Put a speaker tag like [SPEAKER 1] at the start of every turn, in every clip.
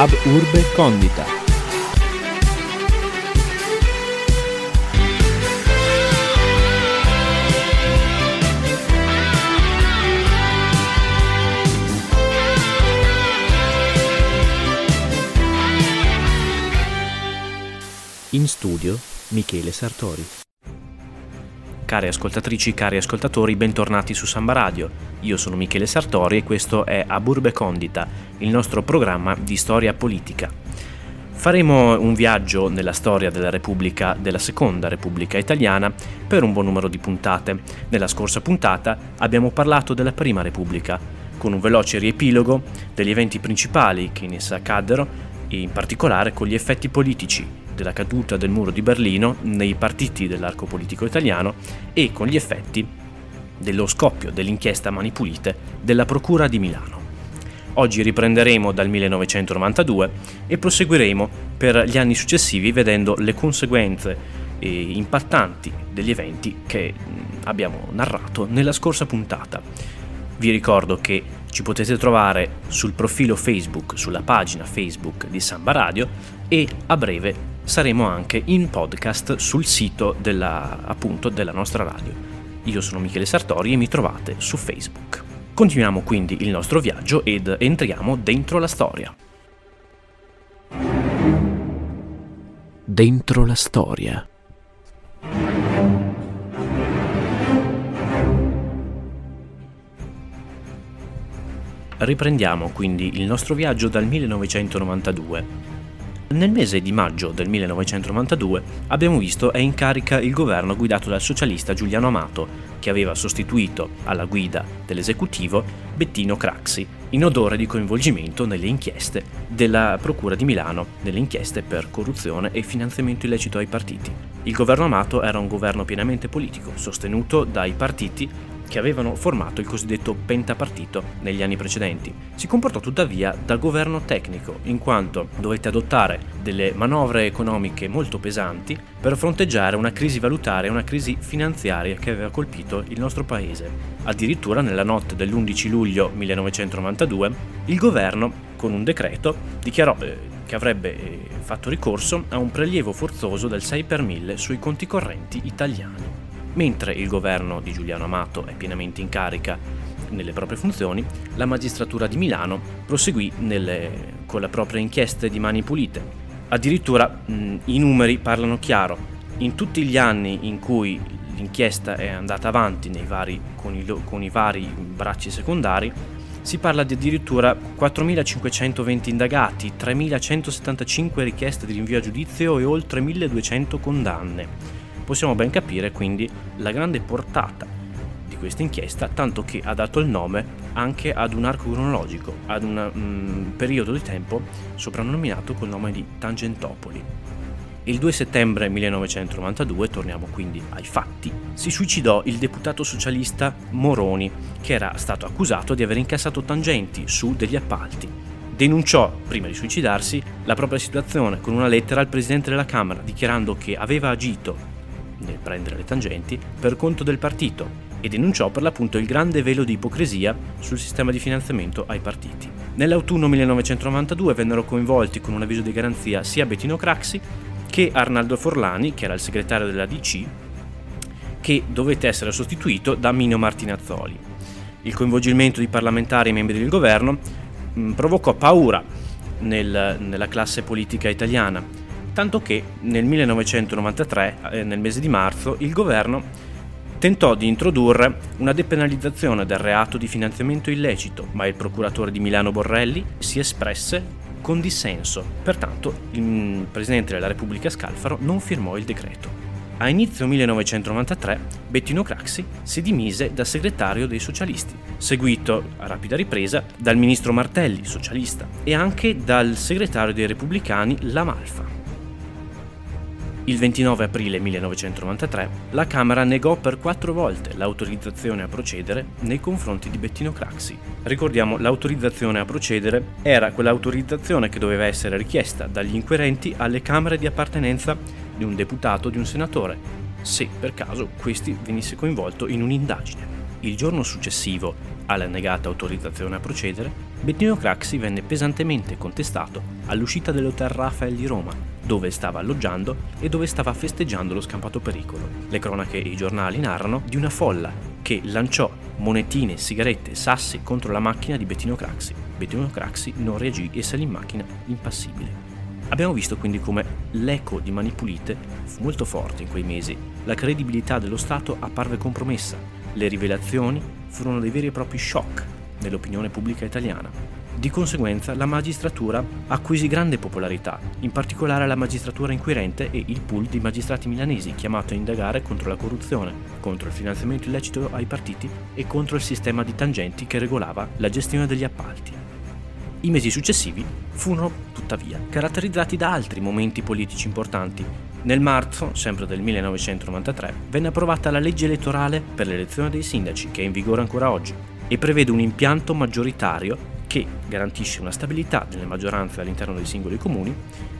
[SPEAKER 1] Ab Urbe Condita.
[SPEAKER 2] In studio Michele Sartori. Cari ascoltatrici, cari ascoltatori, bentornati su Samba Radio. Io sono Michele Sartori e questo è Aburbe Condita, il nostro programma di storia politica. Faremo un viaggio nella storia della Repubblica, della Seconda Repubblica Italiana, per un buon numero di puntate. Nella scorsa puntata abbiamo parlato della Prima Repubblica, con un veloce riepilogo degli eventi principali che in essa accaddero e in particolare con gli effetti politici della caduta del muro di Berlino nei partiti dell'arco politico italiano e con gli effetti dello scoppio dell'inchiesta Mani Pulite della Procura di Milano. Oggi riprenderemo dal 1992 e proseguiremo per gli anni successivi vedendo le conseguenze eh, impattanti degli eventi che abbiamo narrato nella scorsa puntata. Vi ricordo che ci potete trovare sul profilo Facebook, sulla pagina Facebook di Samba Radio e a breve saremo anche in podcast sul sito della, appunto, della nostra radio. Io sono Michele Sartori e mi trovate su Facebook. Continuiamo quindi il nostro viaggio ed entriamo dentro la storia. Dentro la storia. Riprendiamo quindi il nostro viaggio dal 1992 nel mese di maggio del 1992 abbiamo visto è in carica il governo guidato dal socialista Giuliano Amato, che aveva sostituito alla guida dell'esecutivo Bettino Craxi, in odore di coinvolgimento nelle inchieste della Procura di Milano, nelle inchieste per corruzione e finanziamento illecito ai partiti. Il governo Amato era un governo pienamente politico, sostenuto dai partiti che avevano formato il cosiddetto pentapartito negli anni precedenti. Si comportò tuttavia da governo tecnico, in quanto dovette adottare delle manovre economiche molto pesanti per fronteggiare una crisi valutaria e una crisi finanziaria che aveva colpito il nostro paese. Addirittura nella notte dell'11 luglio 1992 il governo, con un decreto, dichiarò eh, che avrebbe eh, fatto ricorso a un prelievo forzoso del 6 per 1000 sui conti correnti italiani. Mentre il governo di Giuliano Amato è pienamente in carica nelle proprie funzioni, la magistratura di Milano proseguì nelle, con le proprie inchieste di mani pulite. Addirittura mh, i numeri parlano chiaro. In tutti gli anni in cui l'inchiesta è andata avanti vari, con, i, con i vari bracci secondari, si parla di addirittura 4.520 indagati, 3.175 richieste di rinvio a giudizio e oltre 1.200 condanne possiamo ben capire quindi la grande portata di questa inchiesta, tanto che ha dato il nome anche ad un arco cronologico, ad un um, periodo di tempo soprannominato col nome di Tangentopoli. Il 2 settembre 1992, torniamo quindi ai fatti, si suicidò il deputato socialista Moroni, che era stato accusato di aver incassato tangenti su degli appalti. Denunciò, prima di suicidarsi, la propria situazione con una lettera al Presidente della Camera dichiarando che aveva agito nel prendere le tangenti, per conto del partito e denunciò per l'appunto il grande velo di ipocrisia sul sistema di finanziamento ai partiti. Nell'autunno 1992 vennero coinvolti con un avviso di garanzia sia Bettino Craxi che Arnaldo Forlani, che era il segretario della DC, che dovette essere sostituito da Mino Martinazzoli. Il coinvolgimento di parlamentari e membri del governo mh, provocò paura nel, nella classe politica italiana tanto che nel 1993, eh, nel mese di marzo, il governo tentò di introdurre una depenalizzazione del reato di finanziamento illecito, ma il procuratore di Milano Borrelli si espresse con dissenso. Pertanto il Presidente della Repubblica Scalfaro non firmò il decreto. A inizio 1993 Bettino Craxi si dimise da segretario dei socialisti, seguito a rapida ripresa dal ministro Martelli, socialista, e anche dal segretario dei repubblicani Lamalfa. Il 29 aprile 1993 la Camera negò per quattro volte l'autorizzazione a procedere nei confronti di Bettino Craxi. Ricordiamo, l'autorizzazione a procedere era quell'autorizzazione che doveva essere richiesta dagli inquirenti alle Camere di appartenenza di un deputato o di un senatore, se per caso questi venisse coinvolto in un'indagine. Il giorno successivo alla negata autorizzazione a procedere, Bettino Craxi venne pesantemente contestato all'uscita dell'Hotel Rafael di Roma, dove stava alloggiando e dove stava festeggiando lo scampato pericolo. Le cronache e i giornali narrano di una folla che lanciò monetine, sigarette, sassi contro la macchina di Bettino Craxi. Bettino Craxi non reagì e salì in macchina impassibile. Abbiamo visto quindi come l'eco di Mani Pulite fu molto forte in quei mesi, la credibilità dello Stato apparve compromessa, le rivelazioni furono dei veri e propri shock nell'opinione pubblica italiana. Di conseguenza la magistratura acquisì grande popolarità, in particolare la magistratura inquirente e il pool di magistrati milanesi chiamato a indagare contro la corruzione, contro il finanziamento illecito ai partiti e contro il sistema di tangenti che regolava la gestione degli appalti. I mesi successivi furono, tuttavia, caratterizzati da altri momenti politici importanti. Nel marzo, sempre del 1993, venne approvata la legge elettorale per l'elezione dei sindaci, che è in vigore ancora oggi, e prevede un impianto maggioritario che garantisce una stabilità delle maggioranze all'interno dei singoli comuni,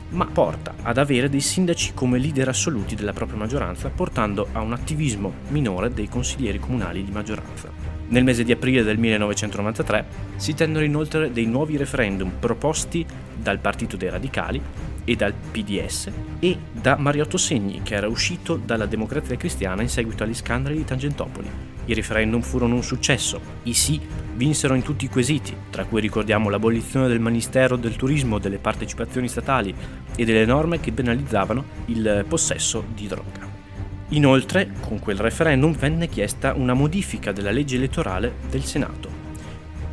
[SPEAKER 2] ma porta ad avere dei sindaci come leader assoluti della propria maggioranza, portando a un attivismo minore dei consiglieri comunali di maggioranza. Nel mese di aprile del 1993 si tennero inoltre dei nuovi referendum proposti dal Partito dei Radicali e dal PDS e da Mariotto Segni, che era uscito dalla Democrazia Cristiana in seguito agli scandali di Tangentopoli. I referendum furono un successo, i sì vinsero in tutti i quesiti, tra cui ricordiamo l'abolizione del Ministero del Turismo, delle partecipazioni statali e delle norme che penalizzavano il possesso di droga. Inoltre, con quel referendum venne chiesta una modifica della legge elettorale del Senato.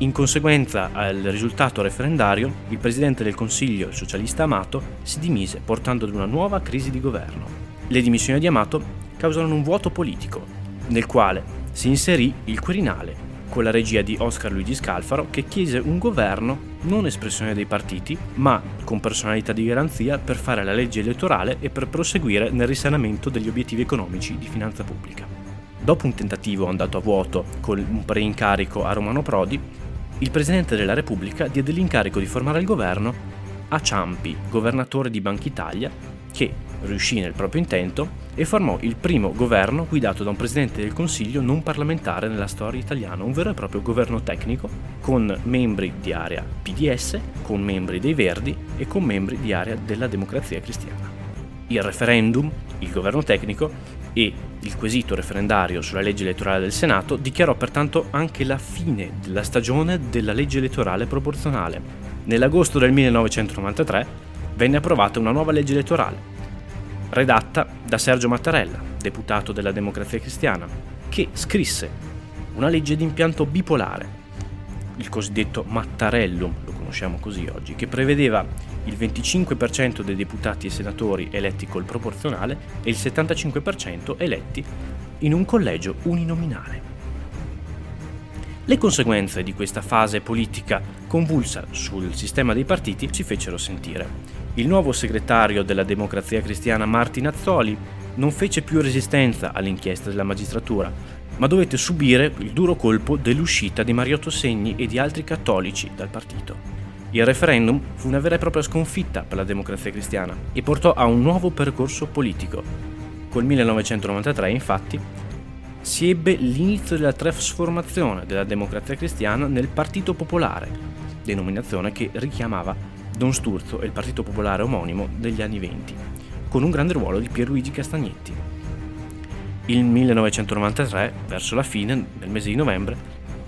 [SPEAKER 2] In conseguenza al risultato referendario, il presidente del Consiglio, il socialista Amato, si dimise portando ad una nuova crisi di governo. Le dimissioni di Amato causarono un vuoto politico, nel quale si inserì il Quirinale, con la regia di Oscar Luigi Scalfaro, che chiese un governo non espressione dei partiti, ma con personalità di garanzia per fare la legge elettorale e per proseguire nel risanamento degli obiettivi economici di finanza pubblica. Dopo un tentativo andato a vuoto con un preincarico a Romano Prodi, il Presidente della Repubblica diede l'incarico di formare il governo a Ciampi, governatore di Banca Italia, che riuscì nel proprio intento e formò il primo governo guidato da un presidente del Consiglio non parlamentare nella storia italiana, un vero e proprio governo tecnico con membri di area PDS, con membri dei Verdi e con membri di area della Democrazia Cristiana. Il referendum, il governo tecnico e il quesito referendario sulla legge elettorale del Senato dichiarò pertanto anche la fine della stagione della legge elettorale proporzionale. Nell'agosto del 1993 venne approvata una nuova legge elettorale, redatta da Sergio Mattarella, deputato della Democrazia Cristiana, che scrisse una legge di impianto bipolare, il cosiddetto Mattarellum, lo conosciamo così oggi, che prevedeva il 25% dei deputati e senatori eletti col proporzionale e il 75% eletti in un collegio uninominale. Le conseguenze di questa fase politica convulsa sul sistema dei partiti si fecero sentire. Il nuovo segretario della Democrazia Cristiana Martin Azzoli non fece più resistenza all'inchiesta della magistratura, ma dovette subire il duro colpo dell'uscita di Mariotto Segni e di altri cattolici dal partito. Il referendum fu una vera e propria sconfitta per la democrazia cristiana e portò a un nuovo percorso politico. Col 1993, infatti, si ebbe l'inizio della trasformazione della democrazia cristiana nel Partito Popolare, denominazione che richiamava Don Sturzo e il Partito Popolare omonimo degli anni venti, con un grande ruolo di Pierluigi Castagnetti. Il 1993, verso la fine, nel mese di novembre,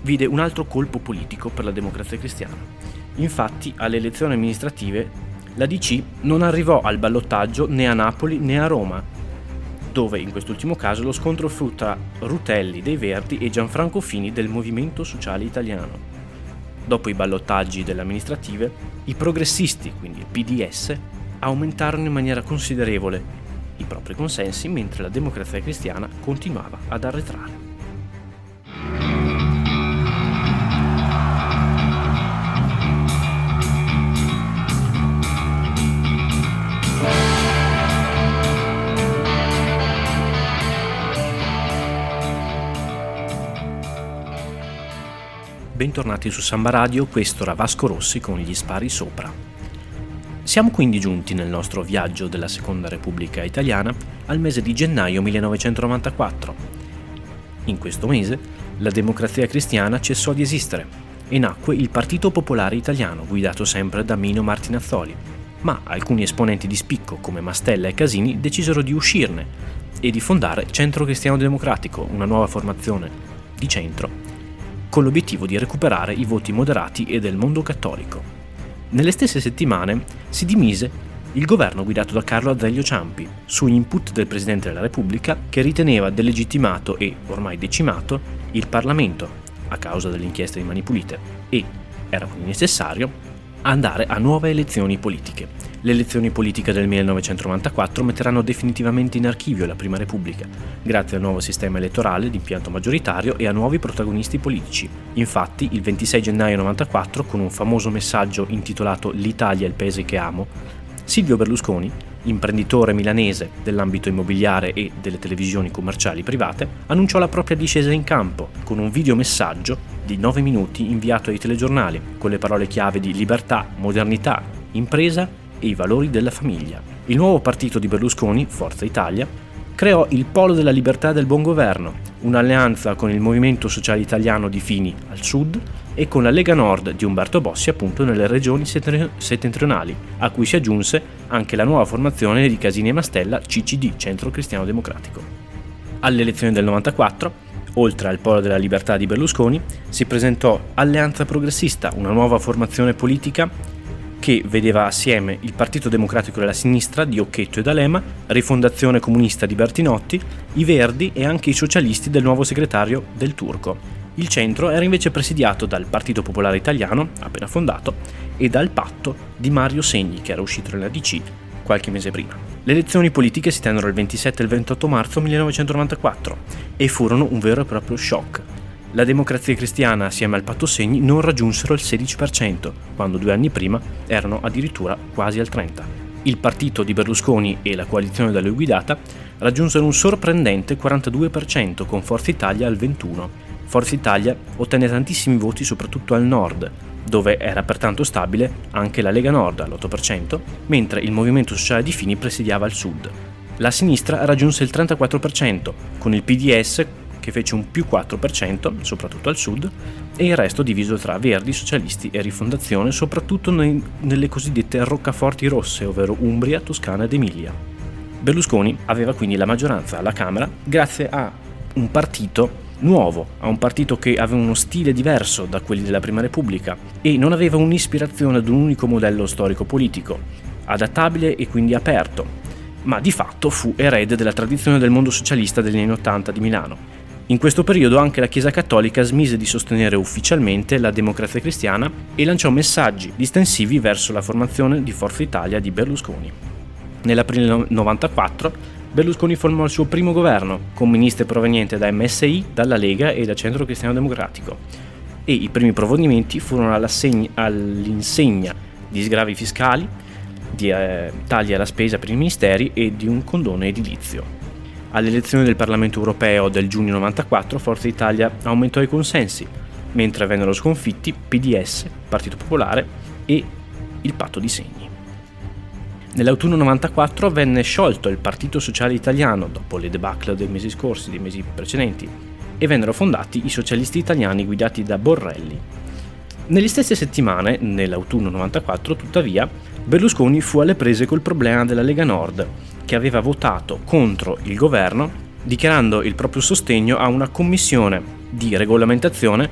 [SPEAKER 2] vide un altro colpo politico per la democrazia cristiana. Infatti, alle elezioni amministrative, la DC non arrivò al ballottaggio né a Napoli né a Roma, dove in quest'ultimo caso lo scontro fu tra Rutelli dei Verdi e Gianfranco Fini del Movimento Sociale Italiano. Dopo i ballottaggi delle amministrative, i progressisti, quindi il PDS, aumentarono in maniera considerevole i propri consensi mentre la democrazia cristiana continuava ad arretrare. Bentornati su Samba Radio, questo era Vasco Rossi con gli spari sopra. Siamo quindi giunti nel nostro viaggio della Seconda Repubblica Italiana al mese di gennaio 1994. In questo mese la democrazia cristiana cessò di esistere e nacque il Partito Popolare Italiano, guidato sempre da Mino Martinazzoli. Ma alcuni esponenti di spicco, come Mastella e Casini, decisero di uscirne e di fondare Centro Cristiano Democratico, una nuova formazione di centro, con l'obiettivo di recuperare i voti moderati e del mondo cattolico. Nelle stesse settimane si dimise il governo guidato da Carlo Azeglio Ciampi, su input del Presidente della Repubblica che riteneva delegittimato e ormai decimato il Parlamento a causa delle inchieste di Mani Pulite e era quindi necessario andare a nuove elezioni politiche. Le elezioni politiche del 1994 metteranno definitivamente in archivio la Prima Repubblica, grazie al nuovo sistema elettorale di impianto maggioritario e a nuovi protagonisti politici. Infatti, il 26 gennaio 1994, con un famoso messaggio intitolato L'Italia è il paese che amo, Silvio Berlusconi, imprenditore milanese dell'ambito immobiliare e delle televisioni commerciali private, annunciò la propria discesa in campo con un videomessaggio di 9 minuti inviato ai telegiornali con le parole chiave di libertà, modernità, impresa e i valori della famiglia. Il nuovo partito di Berlusconi, Forza Italia, creò il Polo della Libertà e del Buon Governo, un'alleanza con il Movimento Sociale Italiano di Fini al sud e con la Lega Nord di Umberto Bossi appunto nelle regioni settentrionali, a cui si aggiunse anche la nuova formazione di Casini e Mastella CCD, Centro Cristiano Democratico. Alle elezioni del 94 Oltre al Polo della Libertà di Berlusconi, si presentò Alleanza Progressista, una nuova formazione politica che vedeva assieme il Partito Democratico della Sinistra di Occhetto e D'Alema, Rifondazione Comunista di Bertinotti, i Verdi e anche i socialisti del nuovo segretario del Turco. Il centro era invece presidiato dal Partito Popolare Italiano, appena fondato, e dal patto di Mario Segni, che era uscito nella DC qualche mese prima. Le elezioni politiche si tennero il 27 e il 28 marzo 1994 e furono un vero e proprio shock la democrazia cristiana assieme al patto segni non raggiunsero il 16%, quando due anni prima erano addirittura quasi al 30%. Il partito di Berlusconi e la coalizione da lui guidata raggiunsero un sorprendente 42% con Forza Italia al 21%. Forza Italia ottenne tantissimi voti soprattutto al nord, dove era pertanto stabile anche la Lega Nord all'8%, mentre il Movimento Sociale di Fini presidiava al sud. La sinistra raggiunse il 34%, con il PDS che fece un più 4%, soprattutto al sud, e il resto diviso tra Verdi, Socialisti e Rifondazione, soprattutto nei, nelle cosiddette roccaforti rosse, ovvero Umbria, Toscana ed Emilia. Berlusconi aveva quindi la maggioranza alla Camera grazie a un partito nuovo, a un partito che aveva uno stile diverso da quelli della Prima Repubblica e non aveva un'ispirazione ad un unico modello storico-politico, adattabile e quindi aperto, ma di fatto fu erede della tradizione del mondo socialista degli anni Ottanta di Milano in questo periodo anche la Chiesa Cattolica smise di sostenere ufficialmente la democrazia cristiana e lanciò messaggi distensivi verso la formazione di Forza Italia di Berlusconi. Nell'aprile 94 Berlusconi formò il suo primo governo, con ministri provenienti da MSI, dalla Lega e dal Centro Cristiano Democratico, e i primi provvedimenti furono all'insegna di sgravi fiscali, di eh, tagli alla spesa per i ministeri e di un condono edilizio. Alle elezioni del Parlamento europeo del giugno 94 Forza Italia aumentò i consensi, mentre vennero sconfitti PDS, Partito Popolare e il Patto di Segni. Nell'autunno 94 venne sciolto il Partito Sociale Italiano dopo le debacle dei mesi scorsi, dei mesi precedenti, e vennero fondati i socialisti italiani guidati da Borrelli. Nelle stesse settimane, nell'autunno 94, tuttavia, Berlusconi fu alle prese col problema della Lega Nord, che aveva votato contro il governo dichiarando il proprio sostegno a una commissione di regolamentazione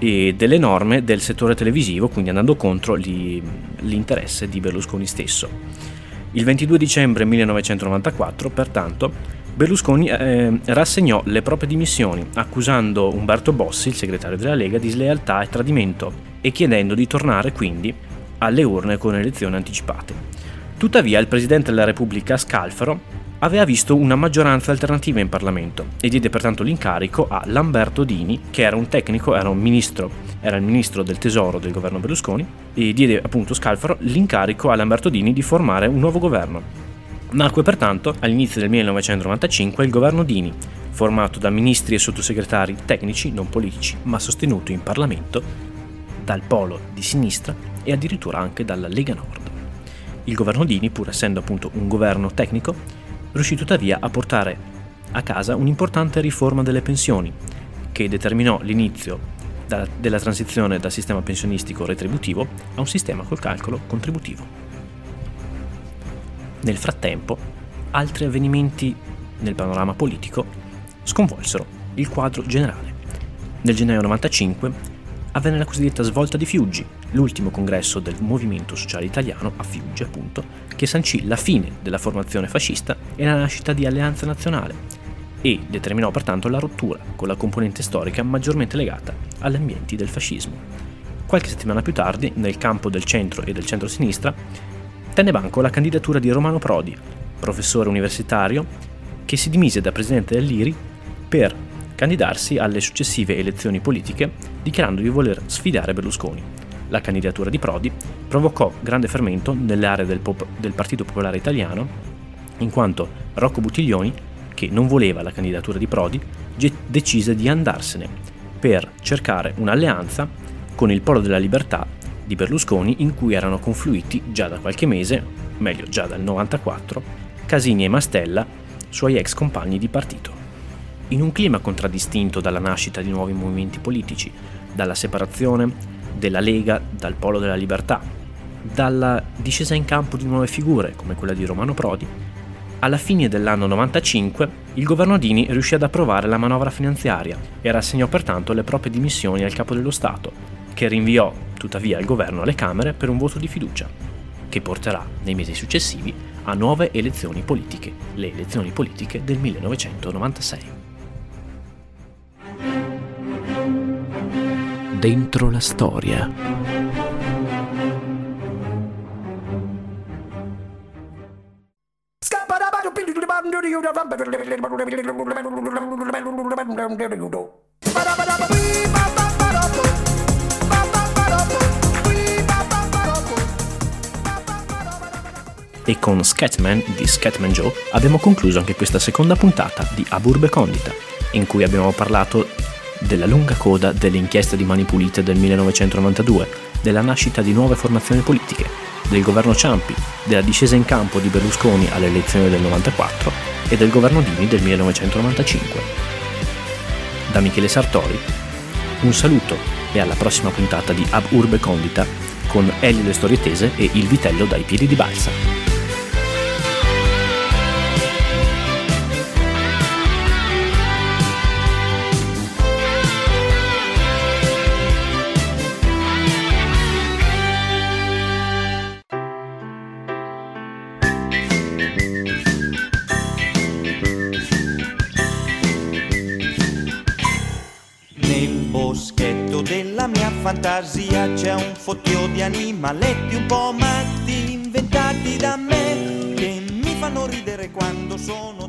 [SPEAKER 2] e delle norme del settore televisivo, quindi andando contro l'interesse di Berlusconi stesso. Il 22 dicembre 1994, pertanto, Berlusconi eh, rassegnò le proprie dimissioni, accusando Umberto Bossi, il segretario della Lega, di slealtà e tradimento e chiedendo di tornare quindi alle urne con elezioni anticipate. Tuttavia il Presidente della Repubblica Scalfaro aveva visto una maggioranza alternativa in Parlamento e diede pertanto l'incarico a Lamberto Dini, che era un tecnico, era un ministro, era il ministro del tesoro del governo Berlusconi, e diede appunto Scalfaro l'incarico a Lamberto Dini di formare un nuovo governo. Nacque pertanto all'inizio del 1995 il governo Dini, formato da ministri e sottosegretari tecnici, non politici, ma sostenuto in Parlamento dal polo di sinistra e addirittura anche dalla Lega Nord. Il governo Dini, pur essendo appunto un governo tecnico, riuscì tuttavia a portare a casa un'importante riforma delle pensioni, che determinò l'inizio della transizione dal sistema pensionistico retributivo a un sistema col calcolo contributivo. Nel frattempo, altri avvenimenti nel panorama politico sconvolsero il quadro generale. Nel gennaio 95 avvenne la cosiddetta svolta di Fiuggi, l'ultimo congresso del Movimento Sociale Italiano a Fiuggi, appunto, che sancì la fine della formazione fascista e la nascita di Alleanza Nazionale e determinò pertanto la rottura con la componente storica maggiormente legata agli ambienti del fascismo. Qualche settimana più tardi, nel campo del centro e del centro-sinistra, tenne banco la candidatura di Romano Prodi, professore universitario, che si dimise da presidente dell'IRI per candidarsi alle successive elezioni politiche dichiarando di voler sfidare Berlusconi. La candidatura di Prodi provocò grande fermento nelle aree del, pop- del Partito Popolare Italiano, in quanto Rocco Buttiglioni, che non voleva la candidatura di Prodi, ge- decise di andarsene per cercare un'alleanza con il Polo della Libertà di Berlusconi in cui erano confluiti già da qualche mese, meglio già dal 94, Casini e Mastella, suoi ex compagni di partito in un clima contraddistinto dalla nascita di nuovi movimenti politici, dalla separazione della Lega dal Polo della Libertà, dalla discesa in campo di nuove figure come quella di Romano Prodi, alla fine dell'anno 95 il governo Dini riuscì ad approvare la manovra finanziaria e rassegnò pertanto le proprie dimissioni al capo dello Stato, che rinviò tuttavia il governo alle Camere per un voto di fiducia, che porterà nei mesi successivi a nuove elezioni politiche, le elezioni politiche del 1996.
[SPEAKER 1] Dentro la storia.
[SPEAKER 2] E con Scatman di Scatman Joe abbiamo concluso anche questa seconda puntata di Aburbe Condita, in cui abbiamo parlato della lunga coda delle inchieste di Mani Pulite del 1992, della nascita di nuove formazioni politiche, del governo Ciampi, della discesa in campo di Berlusconi alle elezioni del 94 e del governo Dini del 1995. Da Michele Sartori, un saluto e alla prossima puntata di Ab Urbe Condita con Elio le storie tese e il vitello dai piedi di balsa.
[SPEAKER 3] Fottio di animaletti un po' matti inventati da me che mi fanno ridere quando sono